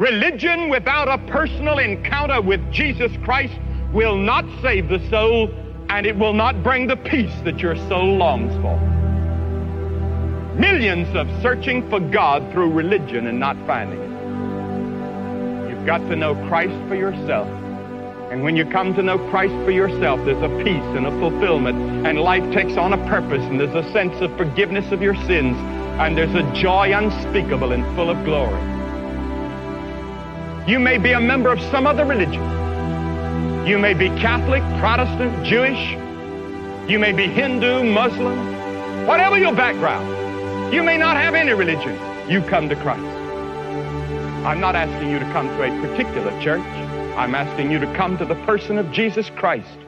Religion without a personal encounter with Jesus Christ will not save the soul and it will not bring the peace that your soul longs for. Millions of searching for God through religion and not finding it. You've got to know Christ for yourself. And when you come to know Christ for yourself, there's a peace and a fulfillment, and life takes on a purpose, and there's a sense of forgiveness of your sins, and there's a joy unspeakable and full of glory. You may be a member of some other religion. You may be Catholic, Protestant, Jewish. You may be Hindu, Muslim, whatever your background. You may not have any religion. You come to Christ. I'm not asking you to come to a particular church. I'm asking you to come to the person of Jesus Christ.